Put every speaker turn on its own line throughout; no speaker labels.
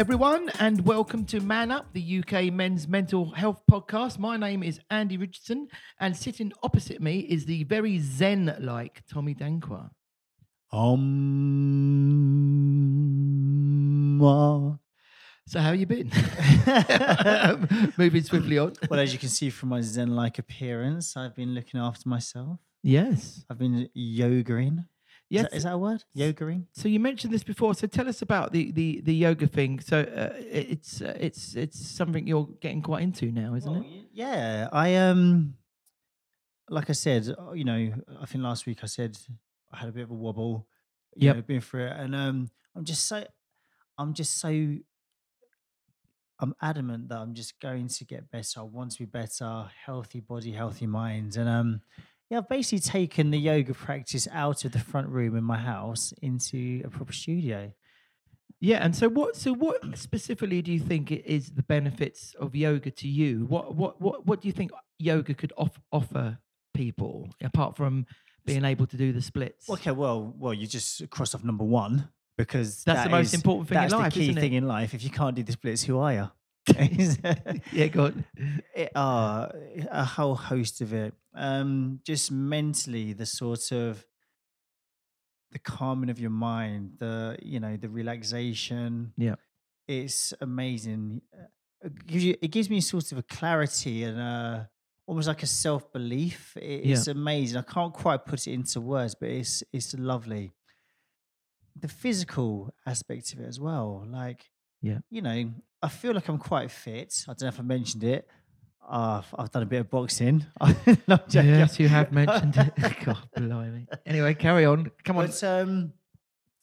everyone, and welcome to Man Up, the UK men's mental health podcast. My name is Andy Richardson, and sitting opposite me is the very zen like Tommy Dankwa.
Um. uh,
So, how you been? Moving swiftly on.
well, as you can see from my Zen-like appearance, I've been looking after myself.
Yes.
I've been yogaing.
Yes.
Is, that, is that a word? Yogaing.
So you mentioned this before. So tell us about the the, the yoga thing. So uh, it's uh, it's it's something you're getting quite into now, isn't
Well,
it?
Yeah, I um, like I said, uh, you know, I think last week I said I had a bit of a wobble. Yeah, been through it, and um, I'm just so, I'm just so, I'm adamant that I'm just going to get better. I want to be better, healthy body, healthy mind, and um, yeah, I've basically taken the yoga practice out of the front room in my house into a proper studio.
Yeah. And so what? So what specifically do you think is the benefits of yoga to you? What what what what do you think yoga could off, offer people apart from being able to do the splits?
Okay, well, well, you just cross off number one because
That's the most
is-
important thing in
that's
life,
the key thing in life. If you can't do the splits, who are you?
yeah, go on.
it, uh, a whole host of it. Um, just mentally, the sort of the calming of your mind, the you know, the relaxation.
Yeah.
it's amazing. Uh, It gives you, it gives me sort of a clarity and uh almost like a self belief. It's amazing. I can't quite put it into words, but it's it's lovely. The physical aspect of it as well, like
Yeah.
you know, I feel like I'm quite fit. I don't know if I mentioned it. Uh, I've, done a bit of boxing. No.
Yes, you have mentioned it. God, blimey. Anyway, carry on. Come on.
But um,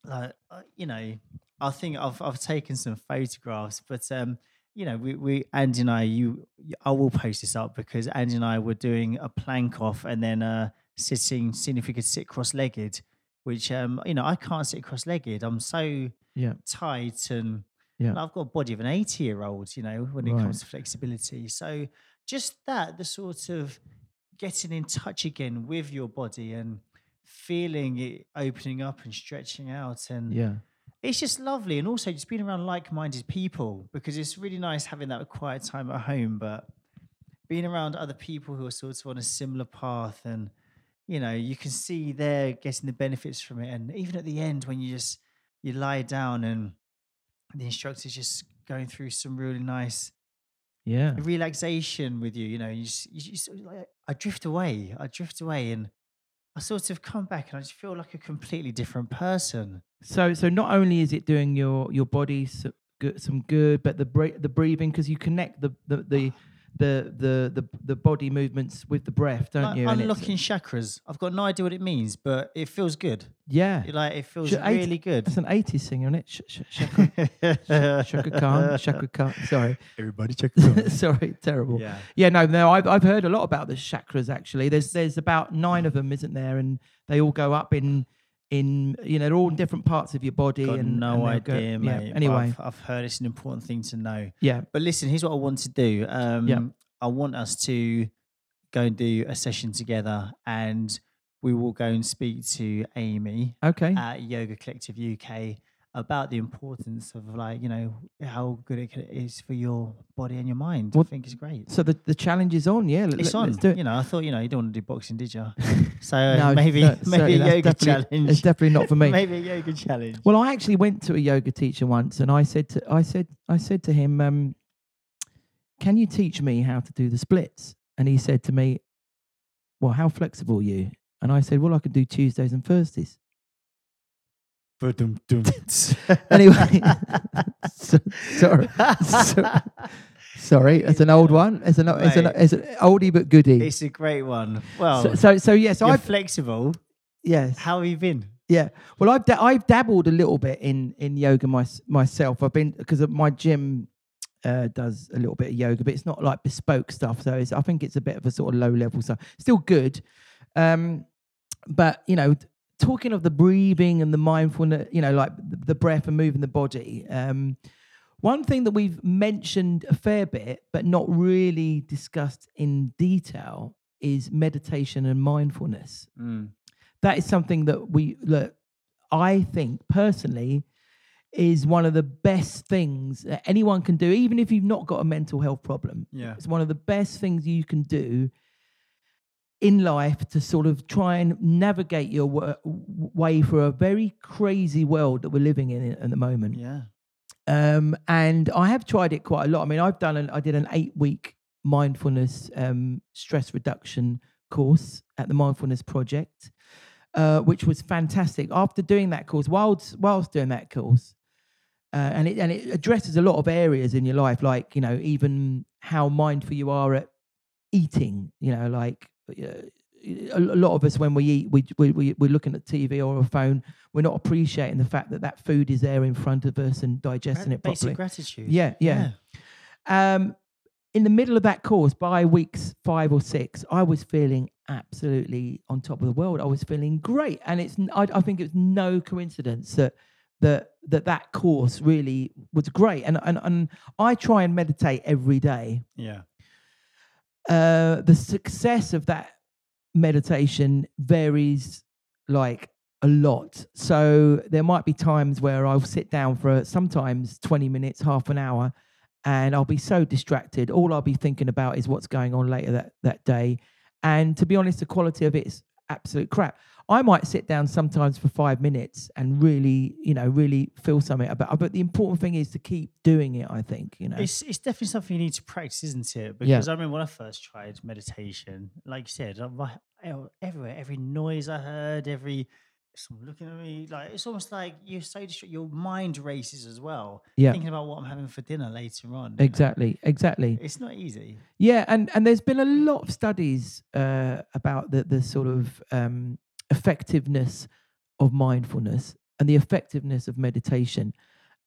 like uh, you know, I think I've I've taken some photographs, but um, you know, we we Andy and I, you, you- I will post this up because Andy and I were doing a plank off and then uh sitting, seeing if we could sit cross-legged, which um, you know, I can't sit cross-legged. I'm so
Yeah.
tight and
Yeah.
and I've got a body of an 80 year old, you know, when it
Right.
comes to flexibility. So just that, the sort of getting in touch again with your body and feeling it opening up and stretching out and
Yeah.
it's just lovely and also just being around like-minded people because it's really nice having that quiet time at home but being around other people who are sort of on a similar path and you know you can see they're getting the benefits from it and even at the end when you just you lie down and the instructor's just going through some really nice
Yeah.
relaxation with you you know you just, you just like, i drift away i drift away and i sort of come back and i just feel like a completely different person
So so not only is it doing your your body some good, some good but the the breathing because you connect the the the the the the, the body movements with the breath, don't
Like
you?
Unlocking chakras. I've got no idea what it means, but it feels good.
yeah.
Like it feels
Should eight-
really good.
That's an 80s singer, isn't it? Sh- sh- Shaka, Shaka Khan, Chaka Khan. Sorry,
Everybody check
sorry, terrible.
Yeah.
Yeah, no, no. I've I've heard a lot about the chakras. Actually, there's there's about nine of them, isn't there? And they all go up in in you know they're all in different parts of your body.
Got
and
no
and
idea,
go,
mate.
Yeah. Anyway,
I've, I've heard it's an important thing to know.
yeah,
But listen, here's what I want to do. Um, I want us to go and do a session together, and we will go and speak to Amy
okay.
at Yoga Collective UK about the importance of like you know how good it is for your body and your mind.
Well,
I think it's great.
so the, the challenge is on. Yeah, let,
It's on.
Let's do it.
You know, I thought you know you don't want to do boxing, did you? So
No,
maybe
no,
maybe a yoga challenge.
It's definitely not for me.
maybe a yoga challenge.
Well, I actually went to a yoga teacher once, and I said to I said I said to him, um, "Can you teach me how to do the splits?" And he said to me, "Well, how flexible are you?" And I said, "Well, I can do Tuesdays and Thursdays." Anyway, so, sorry, so- sorry, it's an old one. It's an it's an it's an oldie but goodie.
it's a great one. Well,
So so, so yes,
you're
I
flexible.
yes.
How have you been?
Yeah. Well, I've da- I've dabbled a little bit in in yoga my, myself. I've been because my gym uh, does a little bit of yoga, but it's not like bespoke stuff. So it's, I think it's a bit of a sort of low level stuff. Still good, um, but you know, t- talking of the breathing and the mindfulness, you know, like the, breath and moving the body. Um, one thing that we've mentioned a fair bit, but not really discussed in detail, is meditation and mindfulness
Mm.
that is something that we look i think personally is one of the best things that anyone can do, even if you've not got a mental health problem.
Yeah.
It's one of the best things you can do in life to sort of try and navigate your wa- way through a very crazy world that we're living in at the moment.
Yeah.
Um, and I have tried it quite a lot. I mean, I've done an, I did an eight week mindfulness um, stress reduction course at the Mindfulness Project, uh, which was fantastic. After doing that course, whilst whilst doing that course, uh, and it and it addresses a lot of areas in your life, like you know, even how mindful you are at eating. You know, like. Uh, a lot of us when we eat we, we, we we're looking at tv or a phone we're not appreciating the fact that that food is there in front of us and digesting it properly Basic
gratitude.
yeah, yeah. Um, in the middle of that course, by weeks five or six, I was feeling absolutely on top of the world. I was feeling great, and it's I, I think it's no coincidence that that that that course really was great. And and and I try and meditate every day.
Yeah.
Uh, the success of that meditation varies like a lot. So there might be times where I'll sit down for sometimes 20 minutes, half an hour, and I'll be so distracted. All I'll be thinking about is what's going on later that, that day. And to be honest, the quality of it is absolute crap. I might sit down sometimes for five minutes and really, you know, really feel something about It. But the important thing is to keep doing it, I think, you know.
It's it's definitely something you need to practice, isn't it?
Yeah.
Because I remember when I first tried meditation, like you said, like, everywhere, every noise I heard, every someone looking at me, like it's almost like you're so distracted. Your mind races as well,
Yeah.
thinking about what I'm having for dinner later on. you know?
exactly, exactly.
It's not easy.
Yeah, and and there's been a lot of studies uh, about the the sort of um, effectiveness of mindfulness and the effectiveness of meditation,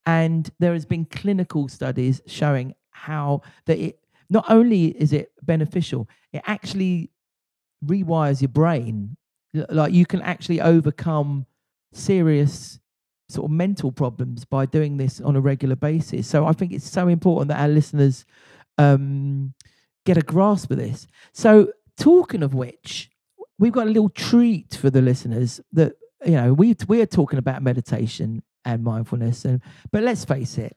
and there has been clinical studies showing how that it not only is it beneficial, it actually rewires your brain. Like you can actually overcome serious sort of mental problems by doing this on a regular basis. So I think it's so important that our listeners um, get a grasp of this. So, talking of which, we've got a little treat for the listeners that you know we we are talking about meditation and mindfulness, and but let's face it,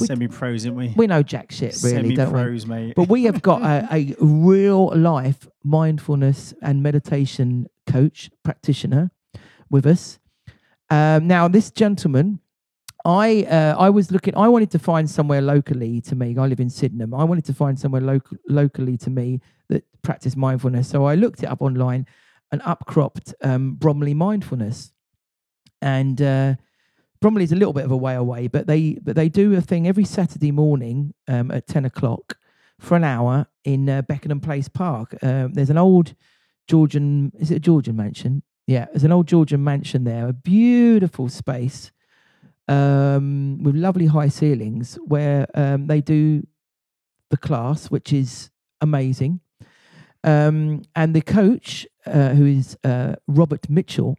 We-
Semi pros, aren't we?
we know jack shit really,
Semi
don't we?
mate.
But we have got a, a real life mindfulness and meditation coach practitioner with us. Um, now, this gentleman, I uh, I was looking. I wanted to find somewhere locally to me. I live in Sydenham. I wanted to find somewhere local locally to me that practice mindfulness. So I looked it up online and upcropped um, Bromley mindfulness, and uh, Bromley is a little bit of a way away, but they but they do a thing every Saturday morning um, at ten o'clock for an hour in uh, Beckenham Place Park. Um, there's an old Georgian, is it a Georgian mansion? Yeah, there's an old Georgian mansion there, a beautiful space um, with lovely high ceilings where um, they do the class, which is amazing. Um, and the coach, uh, who is uh, Robert Mitchell,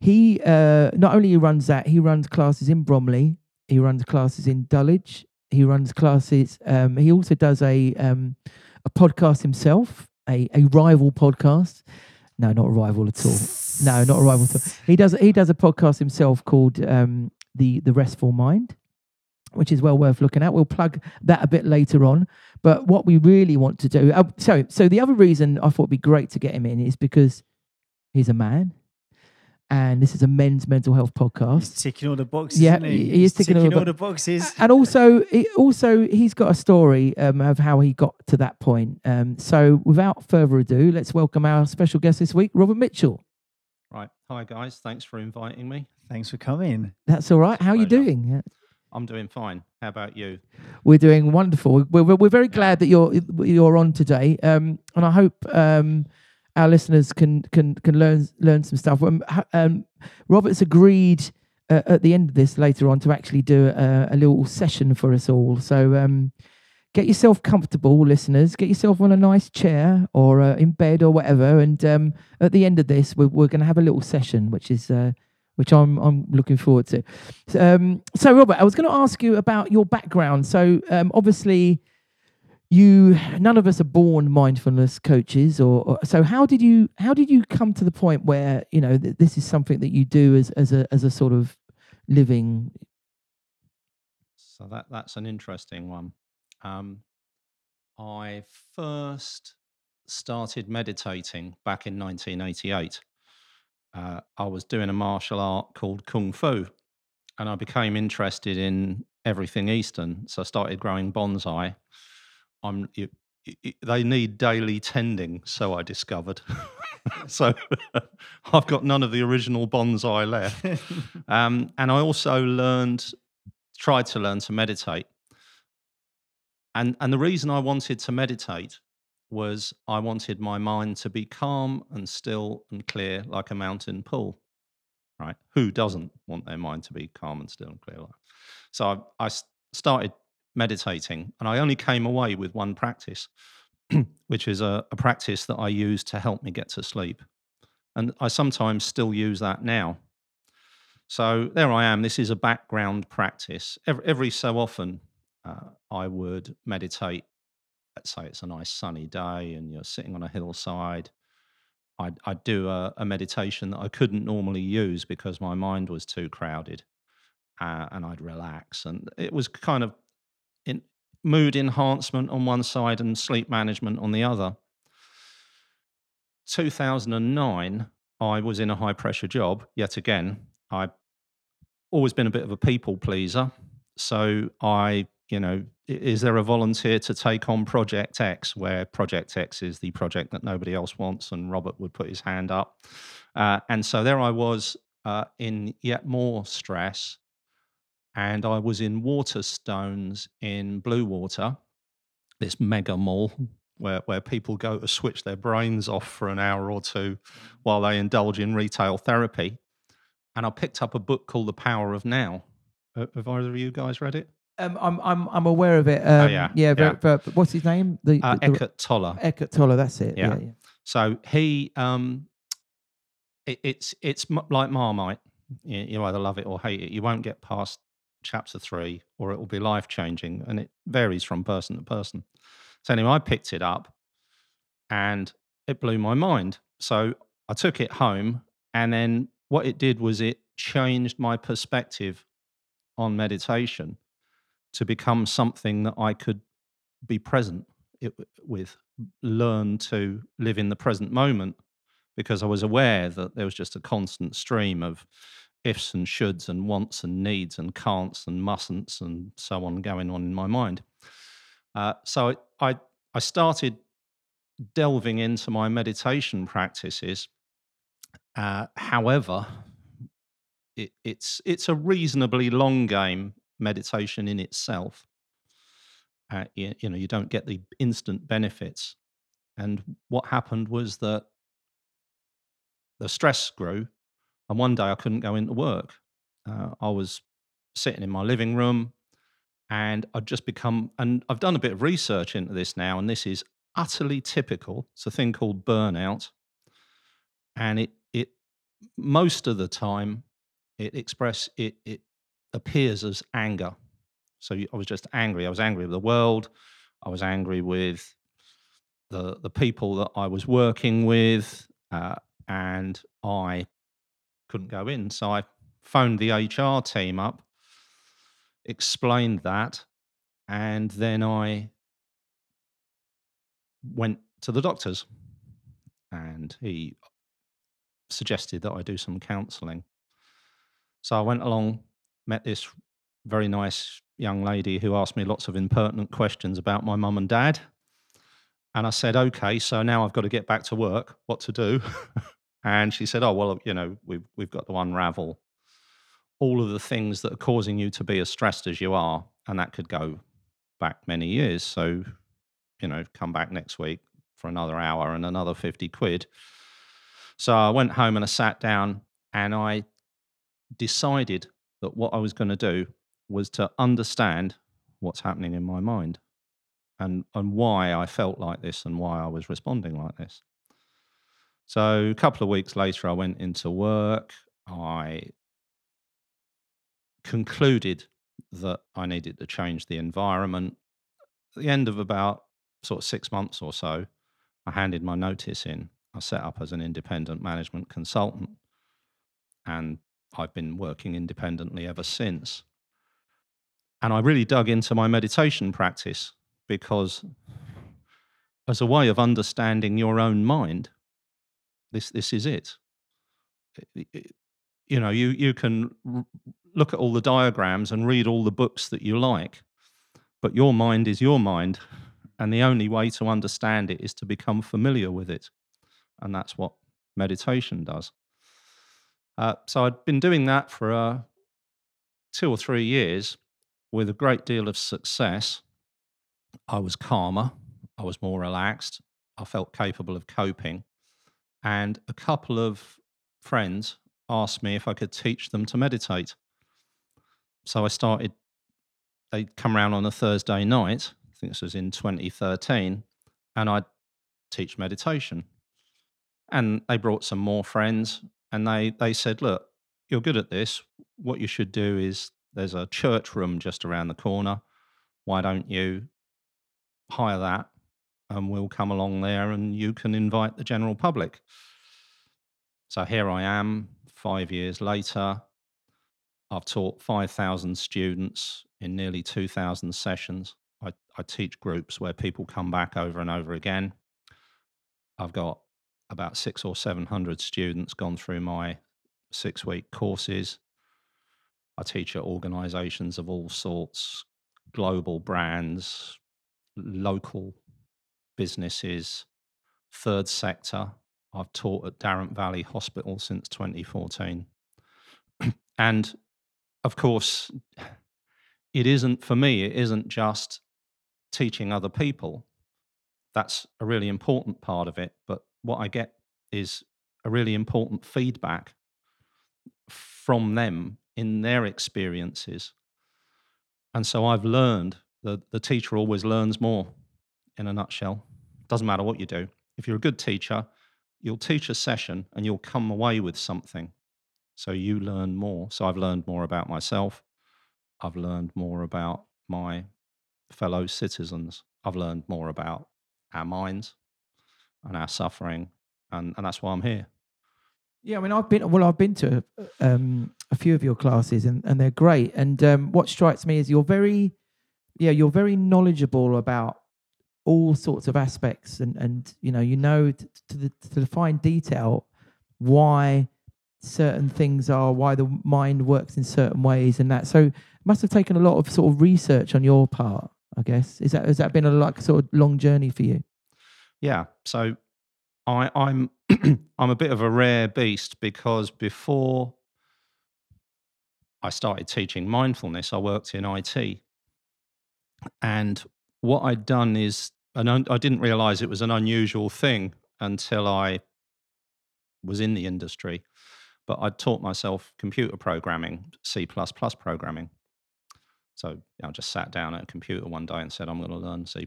he uh, not only runs that, he runs classes in Bromley, he runs classes in Dulwich, he runs classes. Um, he also does a um, a podcast himself, a, a rival podcast. No, not a rival at all. No, not a rival at all. He does he does a podcast himself called um, the the Restful Mind, which is well worth looking at. We'll plug that a bit later on. But what we really want to do, uh, so so the other reason I thought it'd be great to get him in is because he's a man, and this is a men's mental health podcast.
He's ticking all the boxes.
Yeah,
isn't he?
he is
He's
ticking all
ticking
the
all
bo-
the boxes.
and also he, also he's got a story um, of how he got to that point. Um, so without further ado, let's welcome our special guest this week, Robert Mitchell.
Right. Hi, guys. Thanks for inviting me.
Thanks for coming.
That's all right. How are you
Pleasure.
doing?
I'm doing fine. How about you?
We're doing wonderful. We're, we're, we're very glad that you're you're on today, um, and I hope um, our listeners can can can learn learn some stuff. Um, um, Robert's agreed uh, at the end of this later on to actually do a, a little session for us all. So um, get yourself comfortable, listeners. Get yourself on a nice chair or uh, in bed or whatever. And um, at the end of this, we're, we're going to have a little session, which is uh, which I'm I'm looking forward to. So, um, so Robert, I was going to ask you about your background. So um, obviously, you none of us are born mindfulness coaches, or, or so. How did you how did you come to the point where you know th- this is something that you do as as a as a sort of living
So that that's an interesting one. Um, I first started meditating back in 1988. Uh, I was doing a martial art called Kung Fu, and I became interested in everything Eastern. So I started growing bonsai. I'm, you, you, they need daily tending, so I discovered. so I've got none of the original bonsai left. Um, and I also learned, tried to learn to meditate. And, and the reason I wanted to meditate was I wanted my mind to be calm and still and clear like a mountain pool. Right? Who doesn't want their mind to be calm and still and clear? Like? So I, I started meditating, and I only came away with one practice, which is a, a practice that I use to help me get to sleep. And I sometimes still use that now. So there I am. This is a background practice. Every, every so often, uh, I would meditate. Let's say it's a nice sunny day and you're sitting on a hillside. I'd, I'd do a, a meditation that I couldn't normally use because my mind was too crowded. Uh, and I'd relax. And it was kind of in mood enhancement on one side and sleep management on the other. 2009, I was in a high pressure job yet again. I always been a bit of a people pleaser. So I you know, is there a volunteer to take on Project X, where Project X is the project that nobody else wants, and Robert would put his hand up. Uh, and so there I was uh, in yet more stress, and I was in Waterstones in Bluewater, this mega mall where, where people go to switch their brains off for an hour or two while they indulge in retail therapy. And I picked up a book called The Power of Now. Have either of you guys read it?
Um, I'm I'm I'm aware of it. Um,
Oh, yeah,
yeah.
yeah.
Ver, ver, what's his name? The,
Uh,
the, the-
Eckhart Tolle.
Eckhart Tolle. That's it.
Yeah.
Yeah. yeah.
So he, um, it, it's it's like Marmite. You, you either love it or hate it. You won't get past chapter three, or it will be life changing, and it varies from person to person. So anyway, I picked it up, and it blew my mind. So I took it home, and then what it did was it changed my perspective on meditation to become something that I could be present with, learn to live in the present moment, because I was aware that there was just a constant stream of ifs and shoulds and wants and needs and can'ts and mustn'ts and so on going on in my mind. Uh, so I, I, started delving into my meditation practices. Uh, however, it, it's it's a reasonably long game meditation in itself. Uh, you, you know, you don't get the instant benefits. And what happened was that the stress grew, and one day I couldn't go into work. Uh, I was sitting in my living room, and I'd just become, and I've done a bit of research into this now, and this is utterly typical. It's a thing called burnout, and it it most of the time it express it it appears as anger. So I was just angry. I was angry with the world. I was angry with the the people that I was working with, uh, and I couldn't go in. So I phoned the HR team up, explained that, and then I went to the doctors, and he suggested that I do some counselling. So I went along, met this very nice young lady who asked me lots of impertinent questions about my mum and dad. And I said, okay, so now I've got to get back to work. What to do? and she said, oh, well, you know, we've, we've got to unravel all of the things that are causing you to be as stressed as you are. And that could go back many years. So, you know, come back next week for another hour and another 50 quid. So I went home and I sat down and I decided that what I was going to do was to understand what's happening in my mind and, and why I felt like this and why I was responding like this. So a couple of weeks later, I went into work. I concluded that I needed to change the environment. At the end of about sort of six months or so, I handed my notice in. I set up as an independent management consultant and I've been working independently ever since. and I really dug into my meditation practice because, as a way of understanding your own mind, this this is it. You know, you you can look at all the diagrams and read all the books that you like, but your mind is your mind, and the only way to understand it is to become familiar with it, and that's what meditation does. Uh, so I'd been doing that for uh, two or three years with a great deal of success. I was calmer, I was more relaxed, I felt capable of coping. And a couple of friends asked me if I could teach them to meditate. So I started, they'd come around on a Thursday night, I think this was in 2013, and I'd teach meditation. And they brought some more friends and they, they said, Look, you're good at this. What you should do is there's a church room just around the corner. Why don't you hire that and we'll come along there and you can invite the general public? So here I am, five years later. I've taught 5,000 students in nearly 2,000 sessions. I, I teach groups where people come back over and over again. I've got about six or 700 students gone through my six week courses. I teach at organizations of all sorts, global brands, local businesses, third sector. I've taught at Darent Valley Hospital since 2014. and of course, it isn't for me, it isn't just teaching other people. That's a really important part of it. But what I get is a really important feedback from them in their experiences. And so I've learned that the teacher always learns more in a nutshell. Doesn't matter what you do. If you're a good teacher, you'll teach a session and you'll come away with something. So you learn more. So I've learned more about myself. I've learned more about my fellow citizens. I've learned more about our minds and our suffering. And, and that's why I'm here.
Yeah, I mean, I've been well. I've been to um, a few of your classes, and, and they're great. And um, what strikes me is you're very, yeah, you're very knowledgeable about all sorts of aspects, and and you know, you know to, to the to the fine detail why certain things are, why the mind works in certain ways, and that. So, it must have taken a lot of sort of research on your part. I guess is that has that been a like sort of long journey for you?
Yeah. So I, I'm I'm a bit of a rare beast because before I started teaching mindfulness, I worked in IT, and what I'd done is, and I didn't realize it was an unusual thing until I was in the industry. But I'd taught myself computer programming, C programming. So I just sat down at a computer one day and said, I'm going to learn C.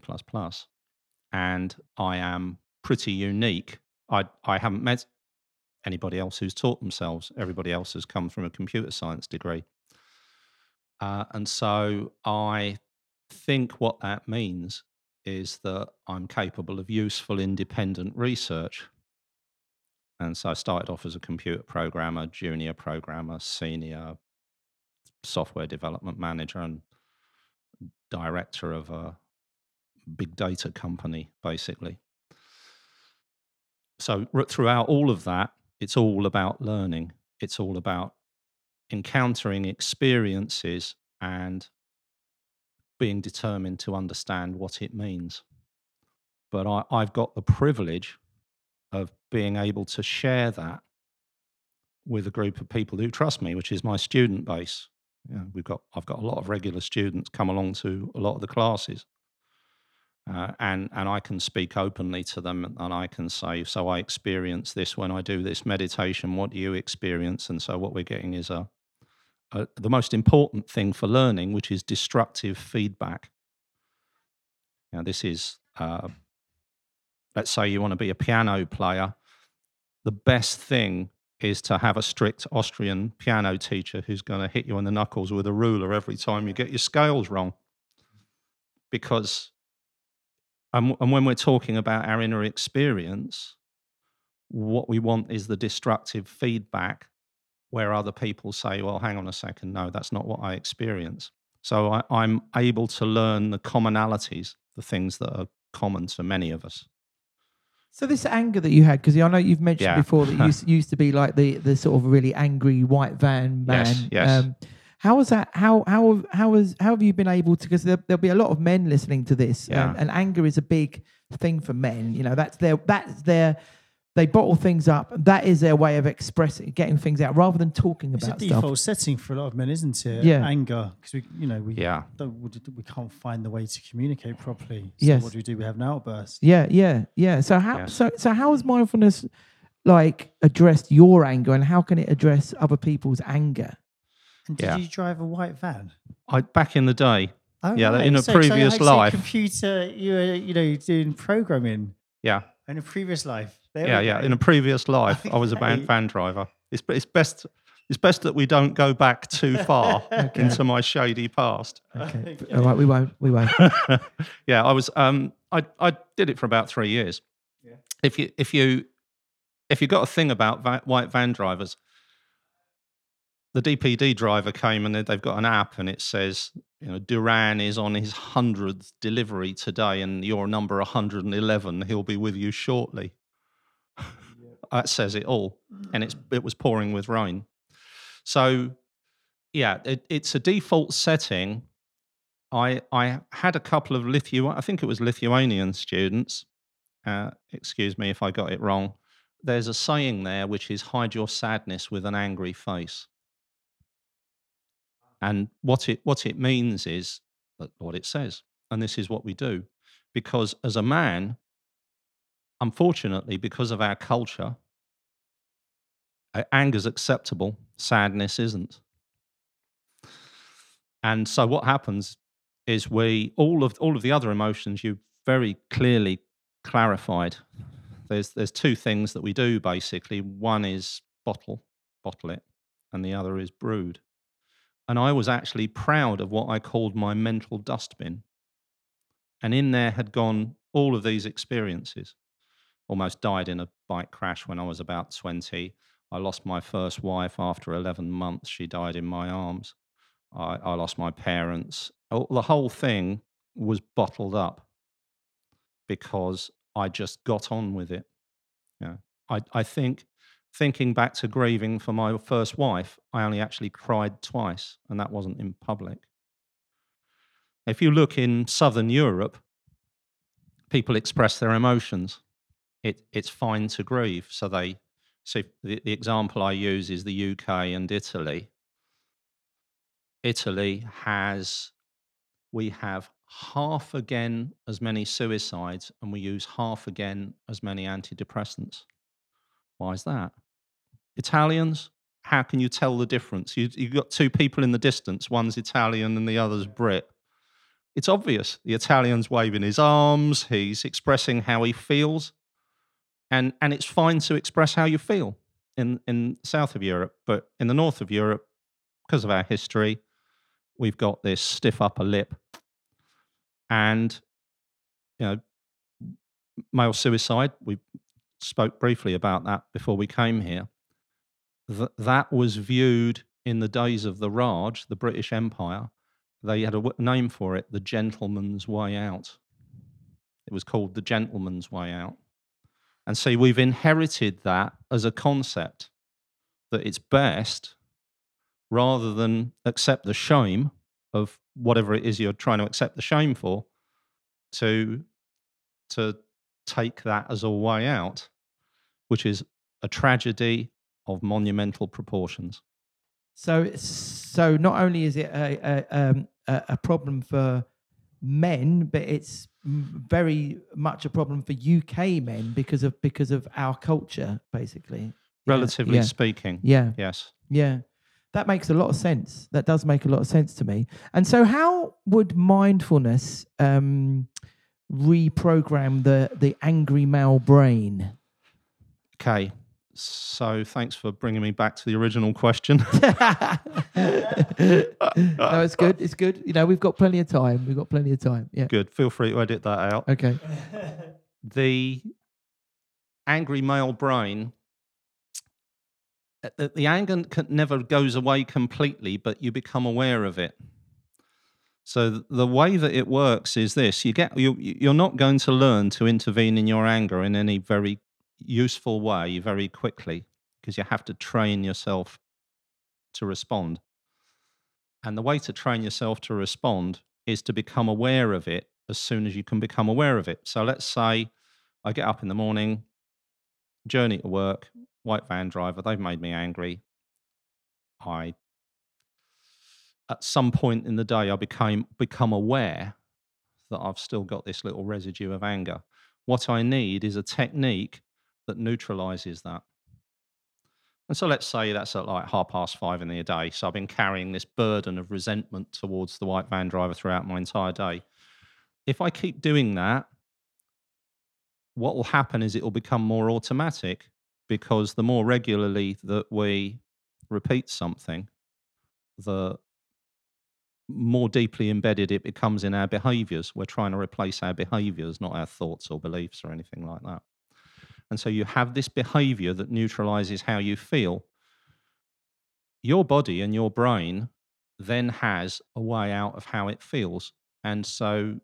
And I am pretty unique. I I haven't met anybody else who's taught themselves. Everybody else has come from a computer science degree, uh, and so I think what that means is that I'm capable of useful independent research. And so I started off as a computer programmer, junior programmer, senior software development manager, and director of a big data company, basically so throughout all of that, it's all about learning. It's all about encountering experiences and being determined to understand what it means. But I, I've got the privilege of being able to share that with a group of people who trust me, which is my student base. Yeah, we've got I've got a lot of regular students come along to a lot of the classes. Uh, and and I can speak openly to them, and I can say, so I experience this when I do this meditation. What do you experience? And so what we're getting is a, a the most important thing for learning, which is destructive feedback. Now, this is, uh, let's say you want to be a piano player. The best thing is to have a strict Austrian piano teacher who's going to hit you on the knuckles with a ruler every time you get your scales wrong, because and, and when we're talking about our inner experience, what we want is the destructive feedback where other people say, well, hang on a second, no, that's not what I experience. So I, I'm able to learn the commonalities, the things that are common to many of us.
So this anger that you had, because I know you've mentioned
Yeah.
before that you used, to be like the the sort of really angry white van man.
Yes, yes.
Um, how was that? How how how was how have you been able to? Because there, there'll be a lot of men listening to this,
Yeah.
and, and anger is a big thing for men. You know, that's their that's their they bottle things up. That is their way of expressing, getting things out, rather than talking about it.
It's a default
stuff.
setting for a lot of men, isn't it?
Yeah.
Anger, because we, you know, we
Yeah.
don't, we can't find the way to communicate properly. So
Yes.
what do we do? We have an outburst.
Yeah, yeah, yeah. So how
Yes.
so so how has mindfulness like addressed your anger, and how can it address other people's anger?
And did
Yeah.
you drive a white van?
I back in the day,
Oh,
Yeah,
right.
in a
So- so
previous
like, say
life.
computer, you were, you know, doing programming
yeah,
in a previous life. There
yeah, yeah. In a previous life, I was a van, van driver. It's it's best it's best that we don't go back too far into my shady past.
Okay.
Okay.
All right, we won't. We won't.
yeah, I was. Um, I I did it for about three years.
Yeah.
If you if you if you got a thing about va- white van drivers, the DPD driver came and they- they've got an app and it says, you know, Duran is on his hundredth delivery today, and you're number 111. He'll be with you shortly. that says it all, and it's it was pouring with rain. So, yeah, it, it's a default setting I I had a couple of Lithu I think it was Lithuanian students. Uh, excuse me if I got it wrong. There's a saying there which is hide your sadness with an angry face. And what it what it means is what it says, and this is what we do, because as a man, unfortunately, because of our culture, uh, anger's acceptable, sadness isn't. And so what happens is we all of all of the other emotions you very clearly clarified. There's there's two things that we do basically. One is bottle, bottle it, and the other is brood. And I was actually proud of what I called my mental dustbin. And in there had gone all of these experiences. Almost died in a bike crash when I was about 20. I lost my first wife after 11 months. She died in my arms. I, I lost my parents. The whole thing was bottled up because I just got on with it. Yeah. I, I think thinking back to grieving for my first wife, I only actually cried twice, and that wasn't in public. If you look in Southern Europe, people express their emotions. It, it's fine to grieve. So they, so the, the example I use is the UK and Italy. Italy has, we have half again as many suicides and we use half again as many antidepressants. Why is that? Italians, how can you tell the difference? You, you've got two people in the distance, one's Italian and the other's Brit. It's obvious. The Italian's waving his arms, he's expressing how he feels. And, and it's fine to express how you feel in, in south of Europe, but in the north of Europe, because of our history, we've got this stiff upper lip. And, you know, male suicide, we spoke briefly about that before we came here. Th- that was viewed in the days of the Raj, the British Empire. They had a w- name for it, the gentleman's way out. It was called the gentleman's way out. And see, we've inherited that as a concept that it's best rather than accept the shame of whatever it is you're trying to accept the shame for to to take that as a way out which is a tragedy of monumental proportions
So, so not only is it a a, um, a problem for men, but it's very much a problem for UK men because of because of our culture, basically.
Relatively
yeah,
speaking
yeah,
yes
yeah. That makes a lot of sense. That does make a lot of sense to me. And so, how would mindfulness um, reprogram the the angry male brain?
okay so thanks for bringing me back to the original question
no, it's good. It's good. You know, we've got plenty of time. We've got plenty of time. Yeah.
good feel free to edit that out
Okay.
the angry male brain uh, the, the anger never goes away completely but you become aware of it So the way that it works is this: you get you you're not going to learn to intervene in your anger in any very useful way very quickly because you have to train yourself to respond. And the way to train yourself to respond is to become aware of it as soon as you can become aware of it. So let's say I get up in the morning, journey to work, white van driver, they've made me angry. I at some point in the day I became become aware that I've still got this little residue of anger. What I need is a technique that neutralizes that. And so let's say that's at like half past five in the day. So I've been carrying this burden of resentment towards the white van driver throughout my entire day. If I keep doing that, what will happen is it will become more automatic because the more regularly that we repeat something, the more deeply embedded it becomes in our behaviors. We're trying to replace our behaviors, not our thoughts or beliefs or anything like that. And so you have this behavior that neutralizes how you feel. Your body and your brain then has a way out of how it feels. And so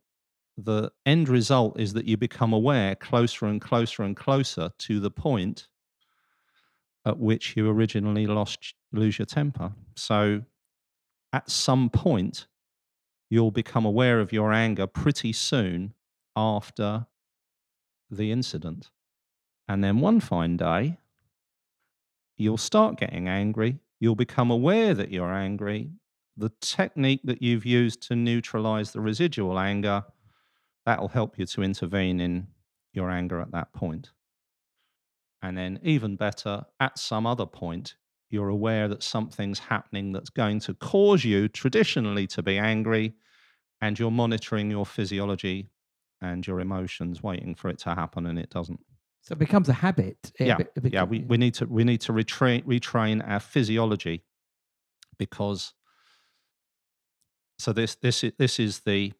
the end result is that you become aware closer and closer and closer to the point at which you originally lost lose your temper. So at some point you'll become aware of your anger pretty soon after the incident. And then one fine day, you'll start getting angry. You'll become aware that you're angry. The technique that you've used to neutralize the residual anger, that'll help you to intervene in your anger at that point. And then, even better, at some other point, you're aware that something's happening that's going to cause you traditionally to be angry, and you're monitoring your physiology and your emotions, waiting for it to happen, and it doesn't.
So it becomes a habit. Eh, it
yeah,
be-
yeah. We, we need to we need to retrain retrain our physiology because so this this i- this is the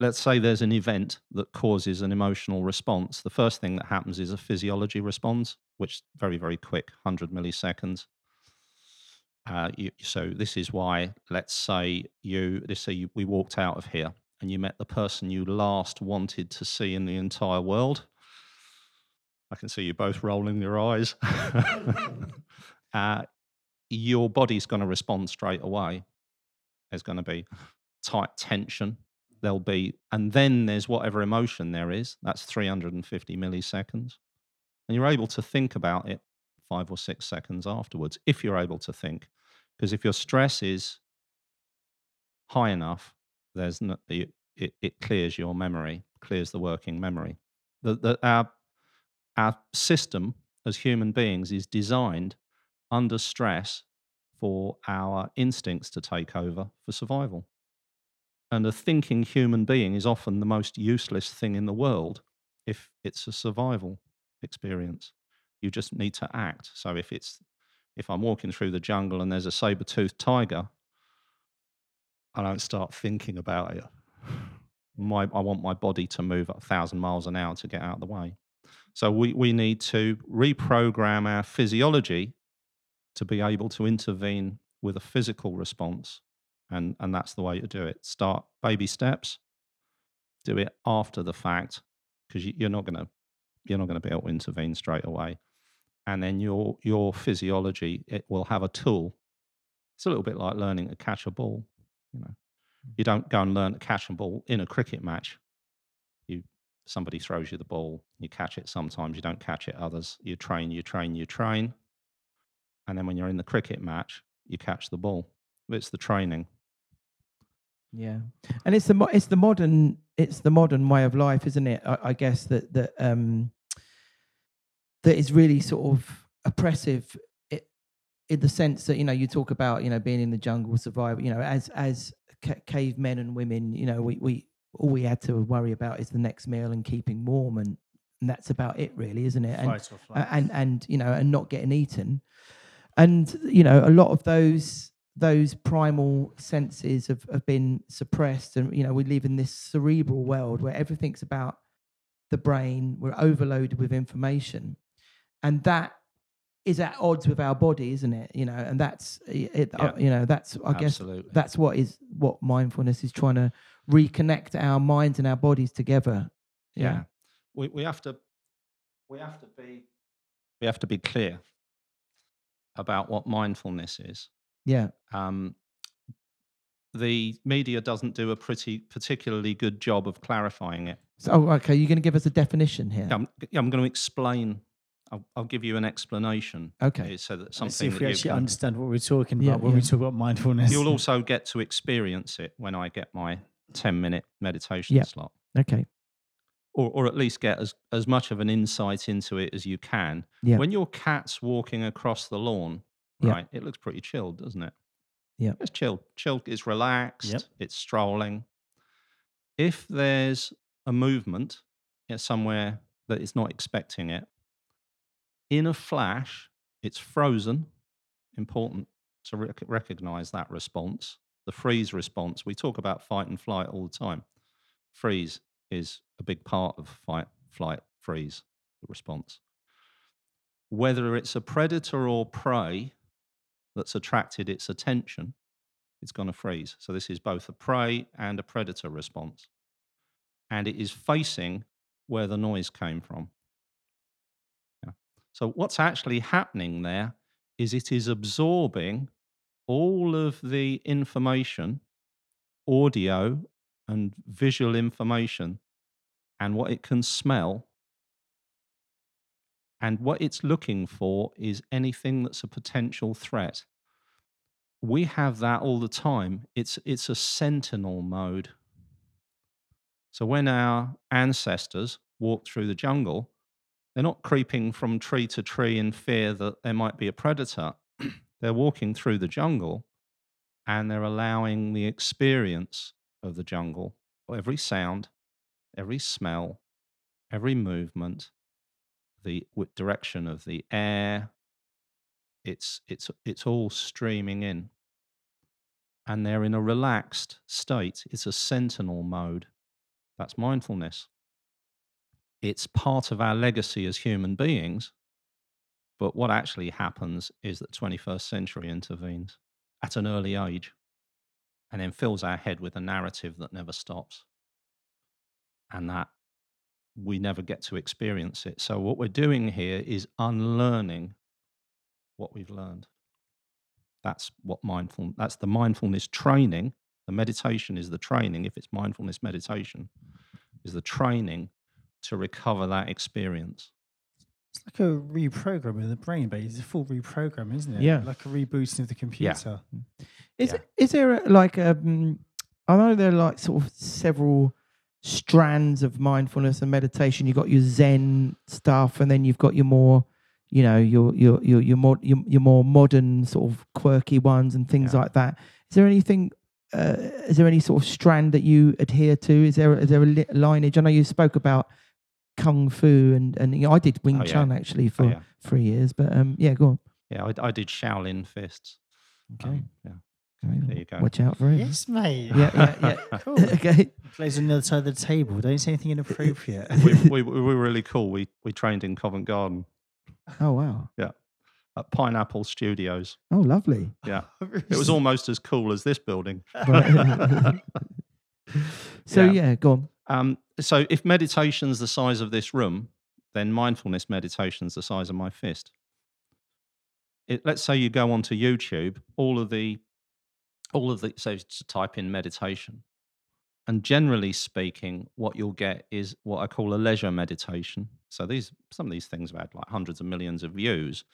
let's say there's an event that causes an emotional response. The first thing that happens is a physiology response, which is very very quick, hundred milliseconds. Uh, you, so this is why let's say you let's say you, we walked out of here and you met the person you last wanted to see in the entire world. I can see you both rolling your eyes. uh, your body's going to respond straight away. There's going to be tight tension. There'll be, and then there's whatever emotion there is. That's 350 milliseconds. And you're able to think about it five or six seconds afterwards, if you're able to think. Because if your stress is high enough, there's no, it, it, clears your memory, clears the working memory. The, the, our our system as human beings is designed under stress for our instincts to take over for survival. And a thinking human being is often the most useless thing in the world if it's a survival experience. You just need to act. So if it's if I'm walking through the jungle and there's a saber-toothed tiger, I don't start thinking about it. My, I want my body to move a thousand miles an hour to get out of the way. So we, we need to reprogram our physiology to be able to intervene with a physical response. And, and that's the way to do it. Start baby steps, do it after the fact, because you, you're not going to you're not going to be able to intervene straight away. And then your your physiology it will have a tool. It's a little bit like learning to catch a ball. You know, you don't go and learn to catch a ball in a cricket match. You somebody throws you the ball, you catch it sometimes, you don't catch it others. You train, you train, you train. And then when you're in the cricket match, you catch the ball. It's the training.
Yeah, and it's the mo- it's the modern it's the modern way of life, isn't it? I, I guess that that um that is really sort of oppressive. In the sense that you know you talk about you know being in the jungle, survival. You know, as as ca- cavemen and women, you know, we we all we had to worry about is the next meal and keeping warm, and and that's about it, really, isn't it? And
Fight or
and and you know and not getting eaten and you know a lot of those those primal senses have, have been suppressed and you know we live in this cerebral world where everything's about the brain we're overloaded with information and that is at odds with our body, isn't it? You know, and that's it. uh, you know, that's I guess that's what is what mindfulness is trying to reconnect our minds and our bodies together.
yeah. We we have to we have to be we have to be clear about what mindfulness is.
yeah,
Um, the media doesn't do a pretty particularly good job of clarifying it.
So, oh, okay, you're going to give us a definition here.
I'm, I'm going to explain. I'll, I'll give you an explanation
Okay.
uh, so that
Let's see
something
if
that
we
you
actually
can-
understand what we're talking
Yeah,
about when
yeah.
we talk about mindfulness.
You'll also get to experience it when I get my 10 minute meditation
Yeah.
slot,
Okay.
or, or at least get as, as much of an insight into it as you can.
Yeah.
When your cat's walking across the lawn,
Yeah.
right, it looks pretty chilled, doesn't it?
Yeah.
It's chilled. Chilled, it's relaxed,
Yep.
it's strolling. If there's a movement yeah, somewhere that it's not expecting it, in a flash, it's frozen. Important to rec- recognize that response. The freeze response. We talk about fight and flight all the time. Freeze is a big part of fight, flight, freeze, the response. Whether it's a predator or prey that's attracted its attention, it's going to freeze. So this is both a prey and a predator response. And it is facing where the noise came from. So what's actually happening there is it is absorbing all of the information, audio and visual information, and what it can smell. And what it's looking for is anything that's a potential threat. We have that all the time. It's, it's a sentinel mode. So when our ancestors walked through the jungle, they're not creeping from tree to tree in fear that there might be a predator. they're walking through the jungle and they're allowing the experience of the jungle, every sound, every smell, every movement, the direction of the air, it's, it's, it's all streaming in. And they're in a relaxed state. It's a sentinel mode. That's mindfulness. It's part of our legacy as human beings. But what actually happens is that 21st century intervenes at an early age and then fills our head with a narrative that never stops. And that we never get to experience it. So, what we're doing here is unlearning what we've learned. That's what mindful, that's the mindfulness training. The meditation is the training, if it's mindfulness meditation, is the training to recover that experience.
It's like a reprogramming of the brain, but it's a full reprogramming, isn't it?
Yeah.
Like a rebooting of the computer. Yeah.
Is
Yeah.
it, is there like um I know there are like sort of several strands of mindfulness and meditation. You've got your Zen stuff, and then you've got your more, you know, your your your your more your, your more modern sort of quirky ones and things
Yeah.
like that. Is there anything? Uh, is there any sort of strand that you adhere to? Is there is there a lineage? I know you spoke about kung fu and and you know, I did Wing
Oh, yeah.
Chun actually for
Oh, yeah.
three years, but um yeah, go on.
Yeah, I, I did Shaolin fists.
Okay,
Um, yeah.
okay.
there you go.
Watch out for him.
Yes, mate.
Yeah, yeah, yeah.
Cool.
okay.
Plays on the other side of the table. Don't say anything inappropriate.
we, we, we were really cool. We, we trained in Covent Garden
Oh wow. Yeah.
At Pineapple Studios.
Oh, lovely.
Yeah. It was almost as cool as this building.
Right. so
Yeah.
yeah. go on.
Um, so if meditation's the size of this room, then mindfulness meditation's the size of my fist. It, let's say you go onto YouTube, all of the, all of the, so type in meditation, and generally speaking, what you'll get is what I call a leisure meditation. So these, some of these things have had like hundreds of millions of views,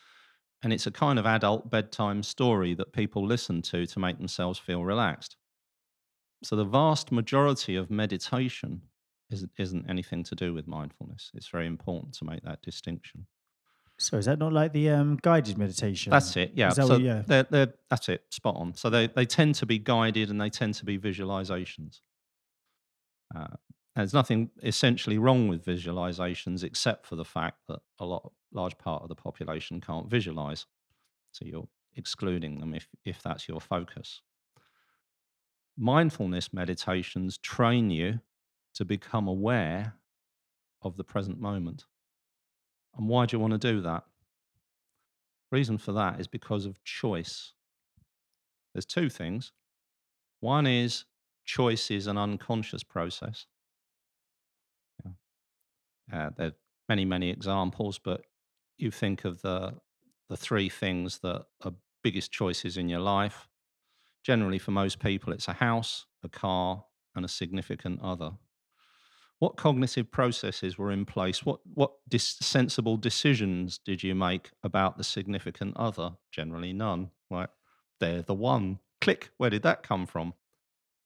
and it's a kind of adult bedtime story that people listen to to make themselves feel relaxed. So the vast majority of meditation isn't, isn't anything to do with mindfulness. It's very important to make that distinction.
So is that not like the um, guided meditation?
That's it. Yeah. So
what- yeah.
they're, they're, that's it. Spot on. So they, they tend to be guided and they tend to be visualizations. Uh, there's nothing essentially wrong with visualizations except for the fact that a lot, large part of the population can't visualize. So you're excluding them if, if that's your focus. Mindfulness meditations train you to become aware of the present moment. And why do you want to do that? Reason for that is because of choice. There's two things. One is choice is an unconscious process. Uh, there are many, many examples, but you think of the the three things that are biggest choices in your life. Generally, for most people, it's a house, a car, and a significant other. What cognitive processes were in place? What what dis- sensible decisions did you make about the significant other? Generally, none. Right, they're the one. Click. Where did that come from?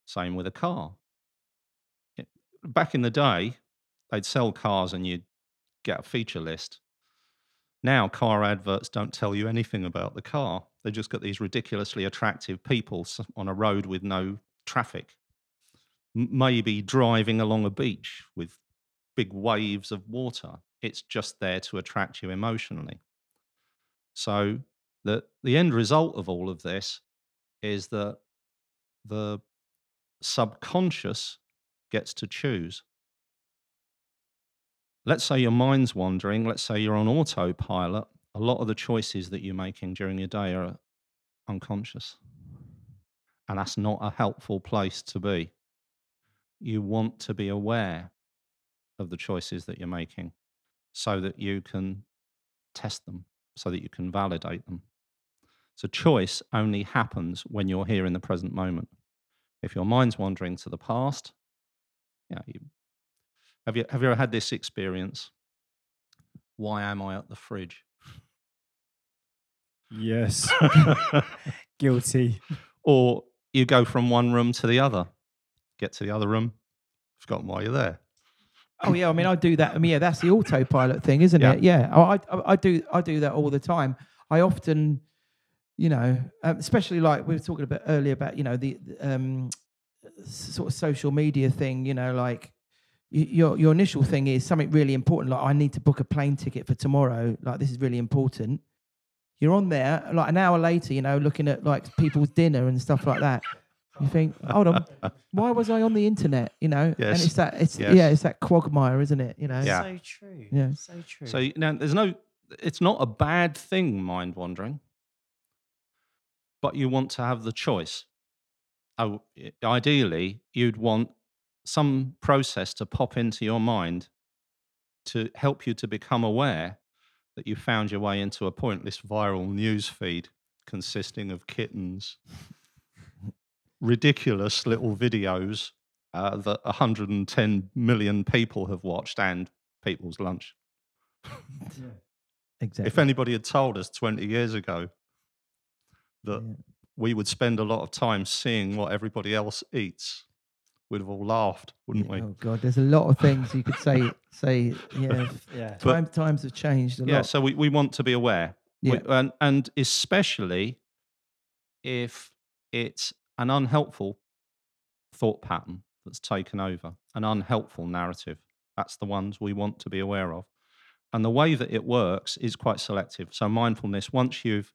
Same with a car. Back in the day, they'd sell cars and you'd get a feature list. Now, car adverts don't tell you anything about the car. They just got these ridiculously attractive people on a road with no traffic maybe driving along a beach with big waves of water. It's just there to attract you emotionally. So the the end result of all of this is that the subconscious gets to choose. Let's say your mind's wandering, let's say you're on autopilot, a lot of the choices that you're making during your day are unconscious. And that's not a helpful place to be you want to be aware of the choices that you're making so that you can test them, so that you can validate them. So, choice only happens when you're here in the present moment. If your mind's wandering to the past, yeah, you, have, you, have you ever had this experience? Why am I at the fridge?
Yes. Guilty.
or you go from one room to the other, get to the other room, forgotten why you're there.
Oh yeah, I mean, I do that. I mean, yeah, that's the autopilot thing, isn't
Yeah.
it? Yeah, I, I, I do, I do that all the time. I often, you know, um, especially like we were talking about earlier about, you know, the um, sort of social media thing. You know, like your your initial thing is something really important. Like I need to book a plane ticket for tomorrow. Like this is really important. You're on there, like an hour later, you know, looking at like people's dinner and stuff like that. You think, hold on, why was I on the internet? You know, and it's that, it's
Yes.
yeah, it's that quagmire, isn't it? You know,
Yeah.
So true.
Yeah.
So true.
So now there's no, it's not a bad thing, mind wandering, but you want to have the choice. Oh, ideally, you'd want some process to pop into your mind to help you to become aware that you found your way into a pointless viral news feed consisting of kittens, ridiculous little videos uh, that 110 million people have watched, and people's lunch.
exactly.
If anybody had told us 20 years ago that
Yeah.
we would spend a lot of time seeing what everybody else eats, we'd have all laughed, wouldn't we?
Oh God, there's a lot of things you could say. say, yeah.
yeah.
But-
times have changed a
Yeah,
lot.
so we, we want to be aware. We- and, and especially if it's an unhelpful thought pattern that's taken over, an unhelpful narrative. That's the ones we want to be aware of. And the way that it works is quite selective. So, mindfulness, once you've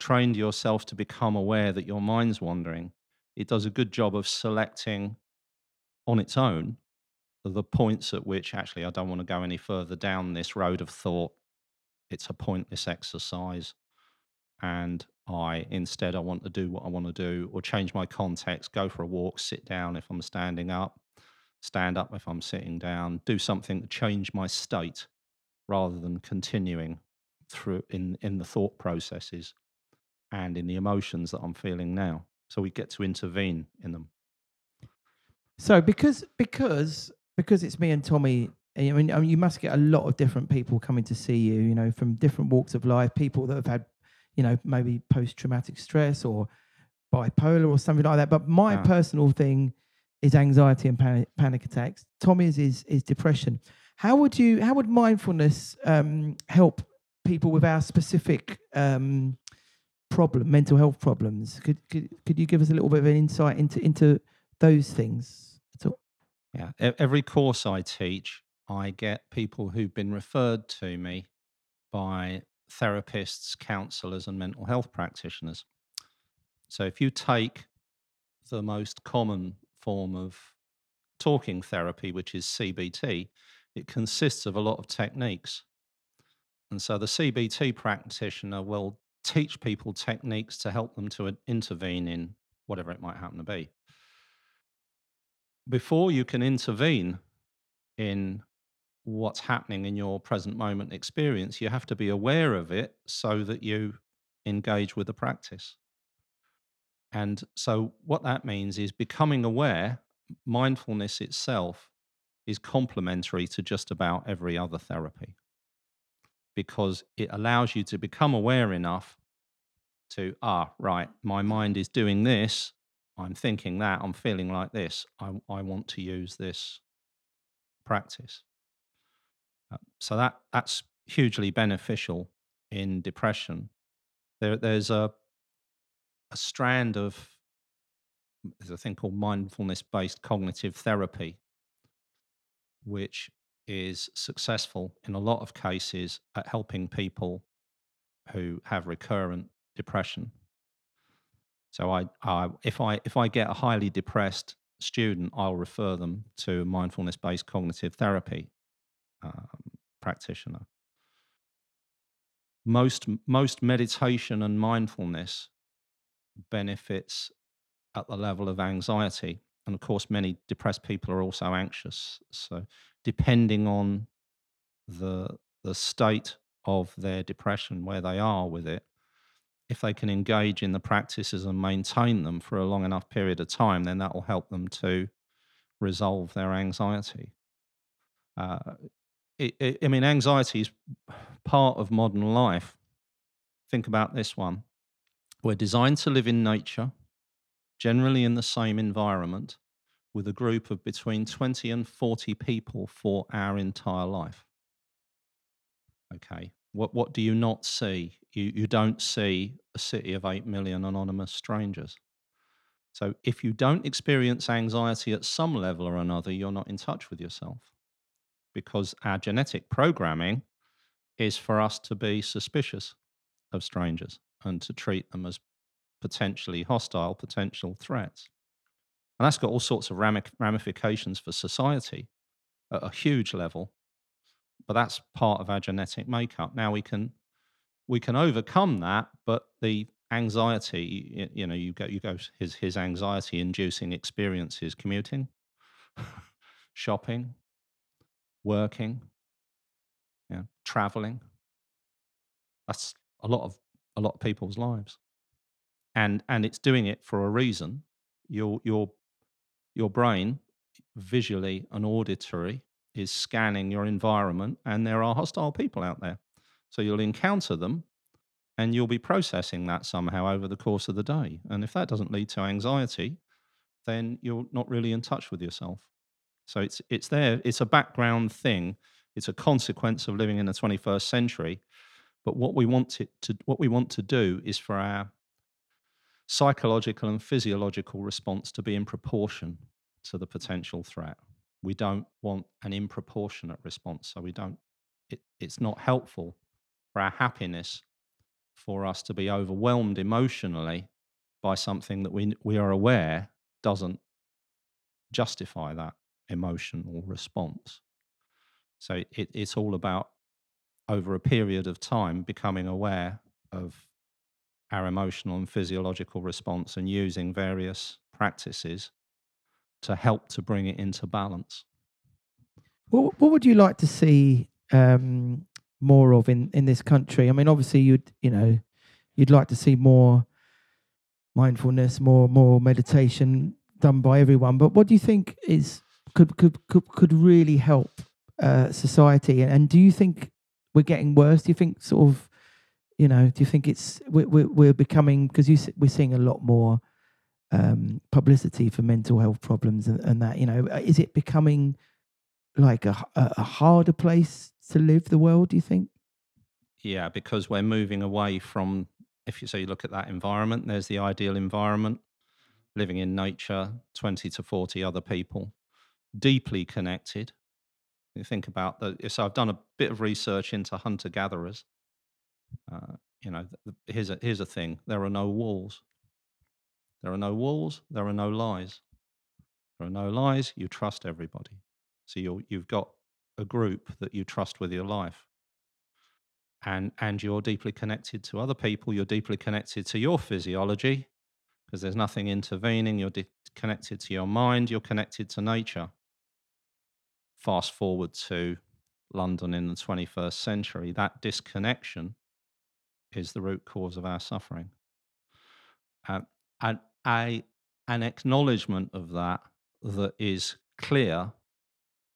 trained yourself to become aware that your mind's wandering, it does a good job of selecting on its own the points at which actually I don't want to go any further down this road of thought. It's a pointless exercise. And I instead I want to do what I want to do or change my context, go for a walk, sit down if I'm standing up, stand up if I'm sitting down, do something to change my state rather than continuing through in, in the thought processes and in the emotions that I'm feeling now. So we get to intervene in them.
So because because because it's me and Tommy, I mean, I mean, you must get a lot of different people coming to see you. You know, from different walks of life, people that have had, you know, maybe post traumatic stress or bipolar or something like that. But my personal thing is anxiety and panic, panic attacks. Tommy's is is depression. How would you? How would mindfulness um, help people with our specific um, problem, mental health problems? Could, could could you give us a little bit of an insight into into those things at all?
Yeah. Every course I teach, I get people who've been referred to me by therapists, counselors, and mental health practitioners. So if you take the most common form of talking therapy, which is CBT, it consists of a lot of techniques. And so the CBT practitioner will teach people techniques to help them to intervene in whatever it might happen to be. Before you can intervene in what's happening in your present moment experience, you have to be aware of it so that you engage with the practice. And so, what that means is becoming aware, mindfulness itself is complementary to just about every other therapy because it allows you to become aware enough to, ah, right, my mind is doing this, I'm thinking that, I'm feeling like this, I, I want to use this practice. Uh, so that that's hugely beneficial in depression. There, there's a a strand of there's a thing called mindfulness based cognitive therapy, which is successful in a lot of cases at helping people who have recurrent depression. So I, I if I if I get a highly depressed student, I'll refer them to a mindfulness based cognitive therapy um, practitioner. Most most meditation and mindfulness benefits at the level of anxiety, and of course, many depressed people are also anxious. So, depending on the the state of their depression, where they are with it, if they can engage in the practices and maintain them for a long enough period of time, then that will help them to resolve their anxiety. Uh, it, it, I mean, anxiety is part of modern life. Think about this one. We're designed to live in nature, generally in the same environment, with a group of between 20 and 40 people for our entire life. Okay. What, what do you not see? You, you don't see a city of 8 million anonymous strangers. So if you don't experience anxiety at some level or another, you're not in touch with yourself because our genetic programming is for us to be suspicious of strangers and to treat them as potentially hostile, potential threats. And that's got all sorts of ramifications for society at a huge level. But that's part of our genetic makeup. Now we can we can overcome that, but the anxiety, you know, you go you go his his anxiety inducing experiences commuting, shopping, working, yeah, traveling. That's a lot of a lot of people's lives, and and it's doing it for a reason. Your your your brain, visually and auditory, is scanning your environment, and there are hostile people out there. So you'll encounter them, and you'll be processing that somehow over the course of the day. And if that doesn't lead to anxiety, then you're not really in touch with yourself. So it's it's there. It's a background thing. It's a consequence of living in the 21st century. But what we want it to what we want to do is for our psychological and physiological response to be in proportion to the potential threat. We don't want an improportionate response. So we don't. It, it's not helpful for our happiness for us to be overwhelmed emotionally by something that we we are aware doesn't justify that emotional response. So it, it's all about over a period of time becoming aware of our emotional and physiological response and using various practices to help to bring it into balance.
What, what would you like to see um, more of in, in this country? I mean, obviously, you'd you know, you'd like to see more mindfulness, more more meditation done by everyone. But what do you think is could could could, could really help uh, society? And do you think we're getting worse? Do you think sort of you know? Do you think it's we're we're, becoming because you we're seeing a lot more um, publicity for mental health problems and, and that you know uh, is it becoming like a, a harder place to live the world? Do you think?
Yeah, because we're moving away from if you so you look at that environment, there's the ideal environment, living in nature, 20 to 40 other people deeply connected. You think about the. So I've done a bit of research into hunter gatherers. Uh, you know, here's a here's a thing: there are no walls. There are no walls. There are no lies. There are no lies. You trust everybody. So you you've got a group that you trust with your life. and and you're deeply connected to other people. You're deeply connected to your physiology because there's nothing intervening. You're di- connected to your mind. You're connected to nature. Fast forward to London in the 21st century, that disconnection is the root cause of our suffering. Uh, and a, an acknowledgement of that that is clear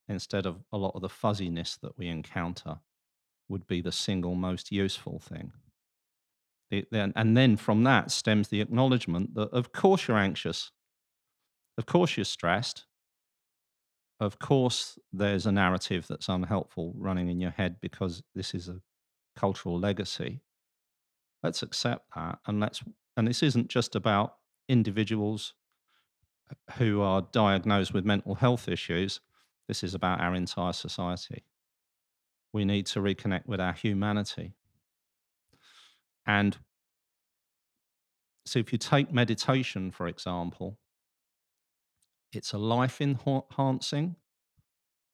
instead of a lot of the fuzziness that we encounter would be the single most useful thing. And then from that stems the acknowledgement that, of course, you're anxious. Of course, you're stressed. Of course, there's a narrative that's unhelpful running in your head because this is a cultural legacy. Let's accept that. And let's, and this isn't just about individuals who are diagnosed with mental health issues. This is about our entire society. We need to reconnect with our humanity. And so, if you take meditation, for example, it's a life enhancing,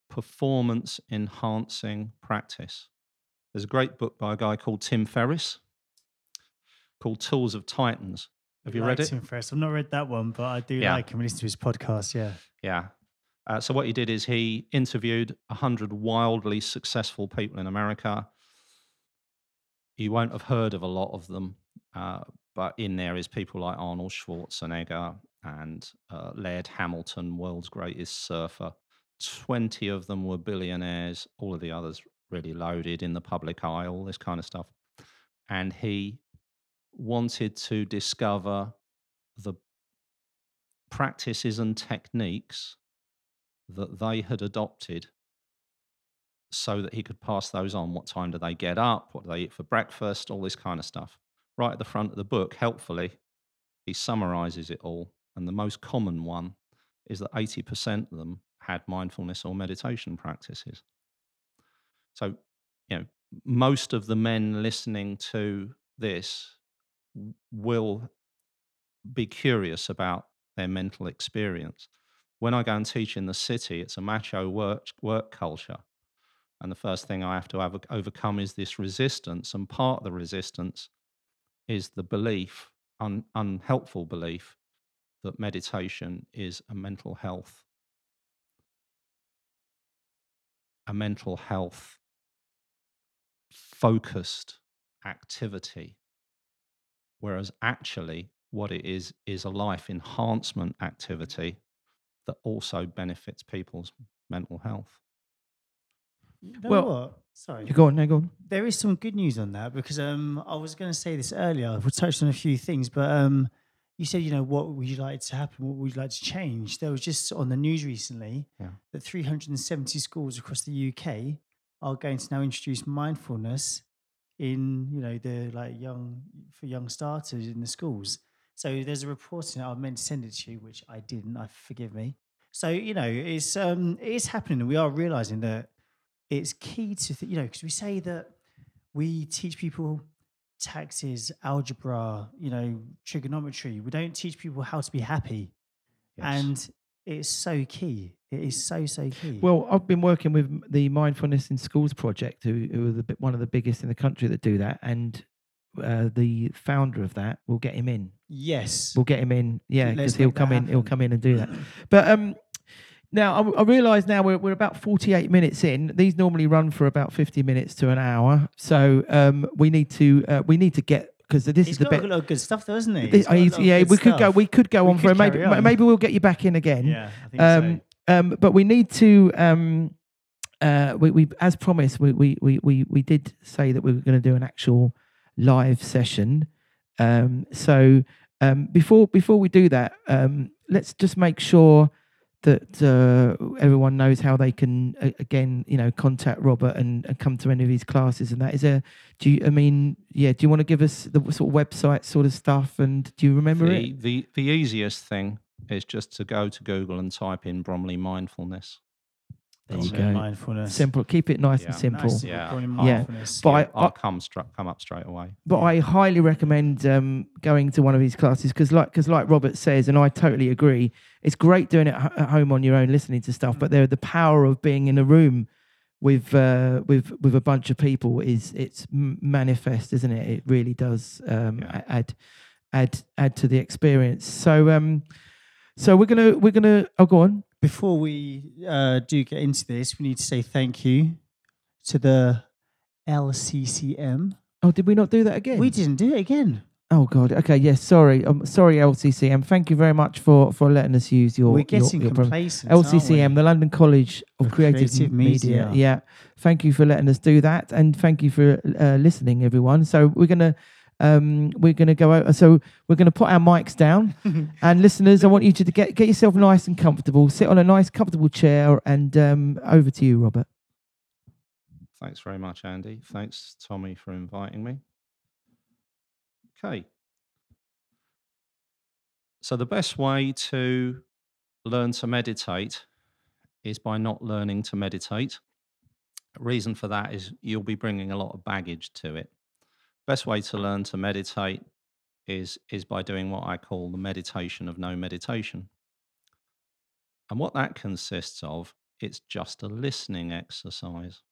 performance enhancing practice. There's a great book by a guy called Tim Ferriss called Tools of Titans. Have you read it?
Ferriss. I've not read that one, but I do
Yeah.
like him. Listen to his podcast. Yeah.
Yeah. Uh, so what he did is he interviewed 100 wildly successful people in America. You won't have heard of a lot of them, uh, but in there is people like Arnold Schwarzenegger and uh, Laird Hamilton, world's greatest surfer. 20 of them were billionaires, all of the others really loaded in the public eye, all this kind of stuff. And he wanted to discover the practices and techniques that they had adopted so that he could pass those on. What time do they get up? What do they eat for breakfast? All this kind of stuff. Right at the front of the book, helpfully, he summarizes it all. And the most common one is that 80% of them had mindfulness or meditation practices. So, you know, most of the men listening to this will be curious about their mental experience. When I go and teach in the city, it's a macho work, work culture. And the first thing I have to over- overcome is this resistance. And part of the resistance is the belief, un- unhelpful belief, that meditation is a mental health, a mental health focused activity. Whereas actually, what it is, is a life enhancement activity that also benefits people's mental health.
You know
Well,
what? Sorry.
You go on, no, go on.
There is some good news on that because um, I was going to say this earlier. We touched on a few things, but um, you said, you know, what would you like to happen? What would you like to change? There was just on the news recently
Yeah.
that 370 schools across the UK are going to now introduce mindfulness in, you know, the like young for young starters in the schools. So there's a report in it. I meant to send it to you, which I didn't. I forgive me. So you know, it's um, it is happening, and we are realizing that it's key to th- you know because we say that we teach people taxes, algebra, you know, trigonometry. We don't teach people how to be happy,
Yes.
and it's so key. It is so so key.
Well, I've been working with the Mindfulness in Schools project, who, who are the, one of the biggest in the country that do that, and uh, the founder of that will get him in.
yes,
We'll get him in, yeah, because he'll come in. He'll come in and do that. But um, now I, I realise now we're we're about forty-eight minutes in. These normally run for about fifty minutes to an hour, so um, we need to uh, we need to get because this
he's
is the
got
bit.
a lot of good stuff, though, hasn't he?
This,
He's got a lot of
yeah, we could go. We could go
We
on for
could
maybe.
on.
Maybe we'll get you back in again.
yeah, I think
Um,
so.
um, but we need to, um, uh, we, we, as promised, we, we, we, we, we did say that we were going to do an actual live session. Um, so um, before before we do that, um, let's just make sure that uh, everyone knows how they can uh, again, you know, contact Robert and, and come to any of his classes. And that is a. Do you? I mean, yeah. Do you want to give us the sort of website sort of stuff? And do you remember
the,
it?
the the easiest thing is just to go to Google and type in Bromley mindfulness.
There you go.
Mindfulness.
Simple. Keep it nice
Yeah.
and simple.
Nice,
Yeah.
probably
Yeah.
mindfulness.
But I-
I'll come stra- come up straight away.
but I highly recommend um, going to one of these classes because, like, because like Robert says, and I totally agree, it's great doing it h- at home on your own, listening to stuff. But there, the power of being in a room with uh, with with a bunch of people is it's manifest, isn't it? It really does um,
Yeah.
add add add to the experience. So um, so we're gonna we're gonna oh go on.
Before we uh, do get into this, we need to say thank you to the LCCM.
Oh, did we not do that again?
We didn't do it again.
Oh God. Okay. Yes. sorry. Um, sorry, LCCM. Thank you very much for for letting us use your
We're
your-
getting
your, program.
complacent.
LCCM, the London College of Creative,
Creative
Media.
Media.
Yeah. Thank you for letting us do that, and thank you for uh, listening, everyone. So we're gonna um, we're gonna go out. So we're gonna put our mics down, and listeners, I want you to get get yourself nice and comfortable. Sit on a nice, comfortable chair, and um, over to you, Robert.
Thanks very much, Andy. Thanks, Tommy, for inviting me. Okay. So, the best way to learn to meditate is by not learning to meditate. Reason for that is you'll be bringing a lot of baggage to it. Best way to learn to meditate is is by doing what I call the meditation of no meditation. And what that consists of, it's just a listening exercise.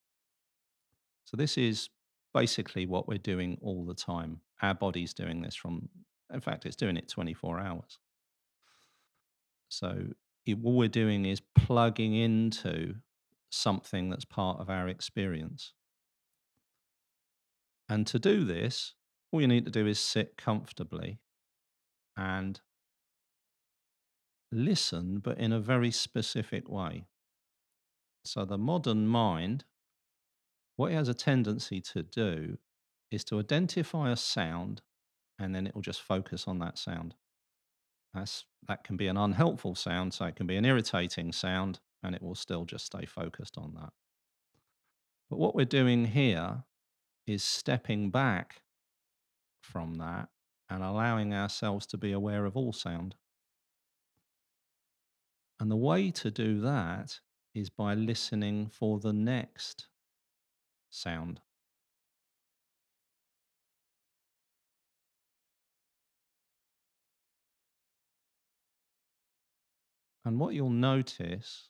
So this is basically what we're doing all the time. Our body's doing this from, in fact, it's doing it 24 hours. So it, all we're doing is plugging into something that's part of our experience. And to do this, all you need to do is sit comfortably and listen, but in a very specific way. So the modern mind what it has a tendency to do is to identify a sound and then it will just focus on that sound. That's, that can be an unhelpful sound, so it can be an irritating sound, and it will still just stay focused on that. But what we're doing here is stepping back from that and allowing ourselves to be aware of all sound. And the way to do that is by listening for the next sound. And what you'll notice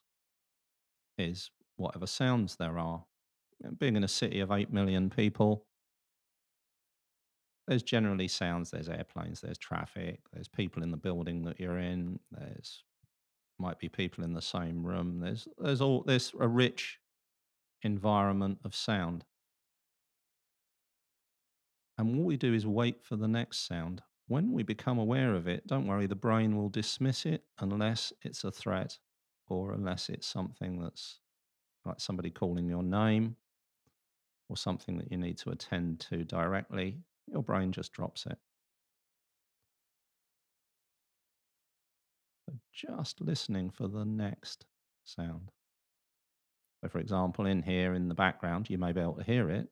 is whatever sounds there are. Being in a city of 8 million people, there's generally sounds. There's airplanes, there's traffic, there's people in the building that you're in, there's might be people in the same room. There's there's all there's a rich environment of sound. And what we do is wait for the next sound. When we become aware of it, don't worry, the brain will dismiss it unless it's a threat or unless it's something that's like somebody calling your name or something that you need to attend to directly. Your brain just drops it. So just listening for the next sound. So, for example, in here in the background, you may be able to hear it.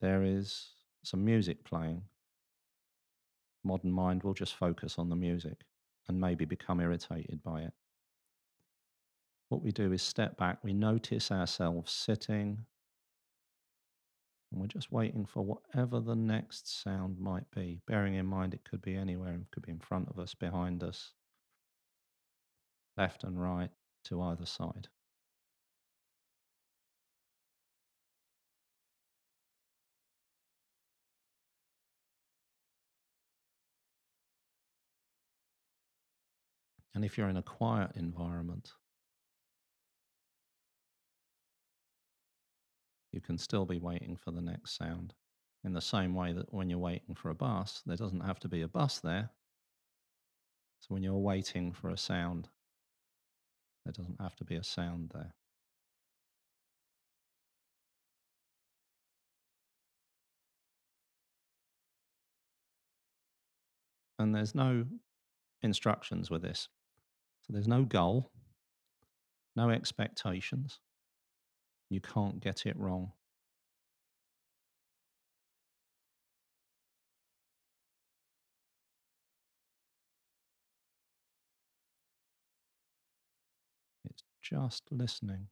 There is some music playing. Modern mind will just focus on the music and maybe become irritated by it. What we do is step back, we notice ourselves sitting, and we're just waiting for whatever the next sound might be, bearing in mind it could be anywhere, it could be in front of us, behind us, left and right, to either side. And if you're in a quiet environment, you can still be waiting for the next sound. In the same way that when you're waiting for a bus, there doesn't have to be a bus there. So when you're waiting for a sound, there doesn't have to be a sound there. And there's no instructions with this. So there's no goal, no expectations. You can't get it wrong. It's just listening.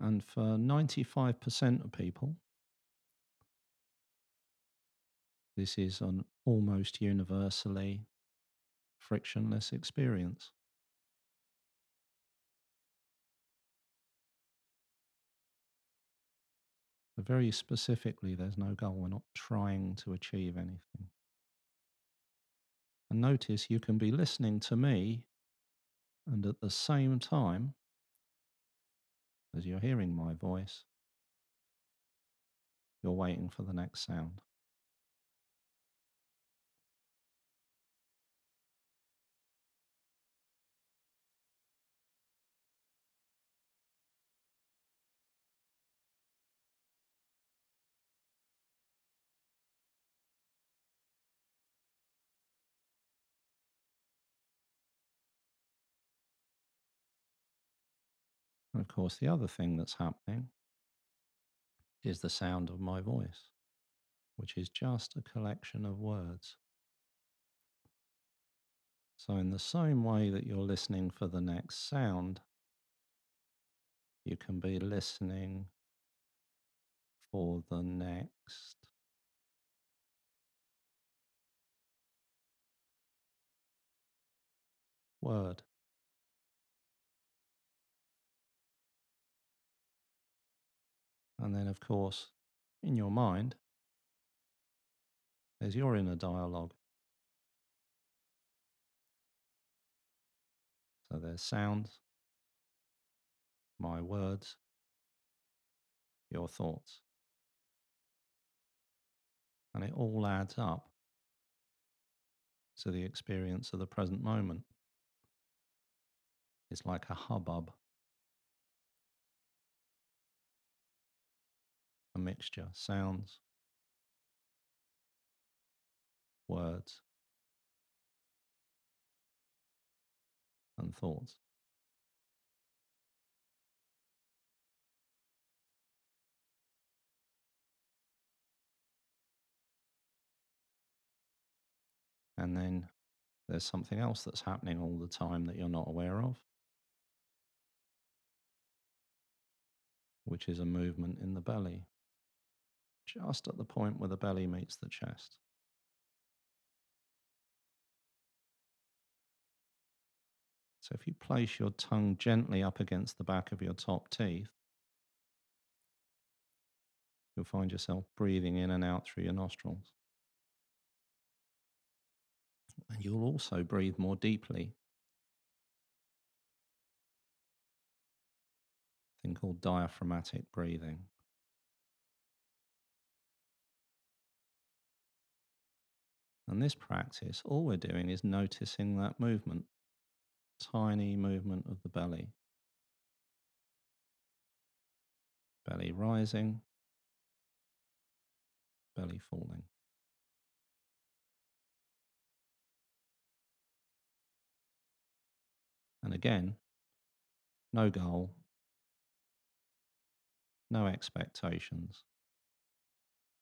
And for 95% of people, this is an almost universally frictionless experience. But very specifically, there's no goal. We're not trying to achieve anything. And notice you can be listening to me, and at the same time, as you're hearing my voice, you're waiting for the next sound. And of course, the other thing that's happening is the sound of my voice, which is just a collection of words. So, in the same way that you're listening for the next sound, you can be listening for the next word. And then, of course, in your mind, there's your inner dialogue. So there's sounds, my words, your thoughts. And it all adds up to the experience of the present moment. It's like a hubbub, a mixture, sounds, words, and thoughts. And then there's something else that's happening all the time that you're not aware of, which is a movement in the belly, just at the point where the belly meets the chest. So if you place your tongue gently up against the back of your top teeth, you'll find yourself breathing in and out through your nostrils. And you'll also breathe more deeply. Thing called diaphragmatic breathing. And this practice, all we're doing is noticing that movement, tiny movement of the belly. Belly rising, belly falling. And again, no goal, no expectations,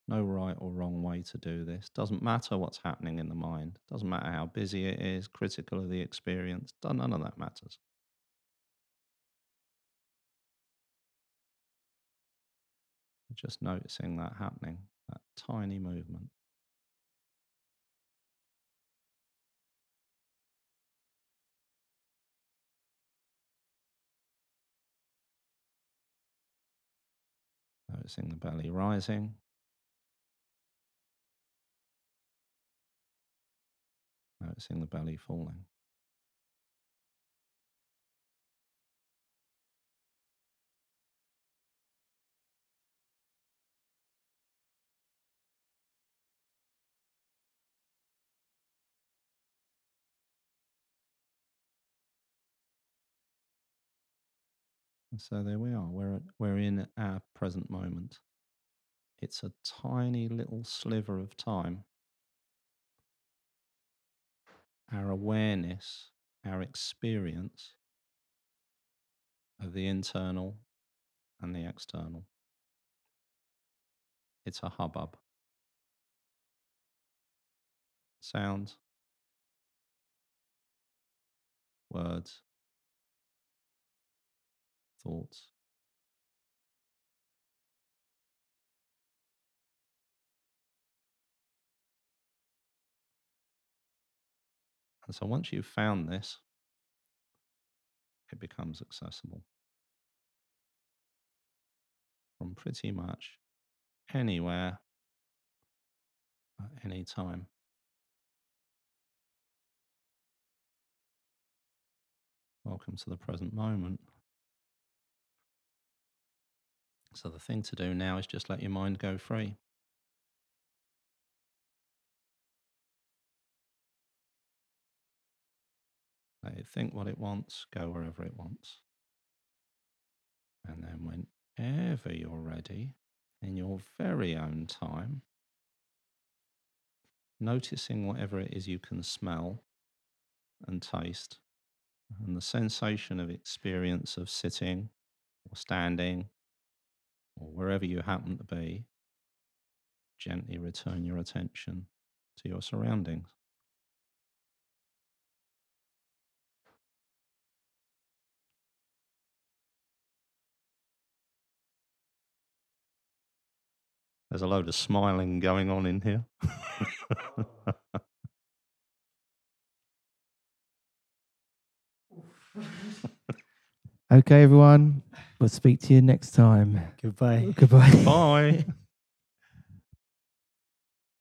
no right or wrong way to do this. Doesn't matter what's happening in the mind, doesn't matter how busy it is, critical of the experience, none of that matters. Just noticing that happening, that tiny movement. Noticing the belly rising. Noticing the belly falling. So there we are. We're, we're in our present moment. It's a tiny little sliver of time. Our awareness, our experience of the internal and the external. It's a hubbub. Sounds, words, thoughts. So once you've found this, it becomes accessible from pretty much anywhere at any time. Welcome to the present moment. So, the thing to do now is just let your mind go free. Let it think what it wants, go wherever it wants. And then, whenever you're ready, in your very own time, noticing whatever it is you can smell and taste, and the sensation of experience of sitting or standing or wherever you happen to be, gently return your attention to your surroundings. There's a load of smiling going on in here.
Okay, everyone. We'll speak to you next time.
Goodbye.
Goodbye.
Bye.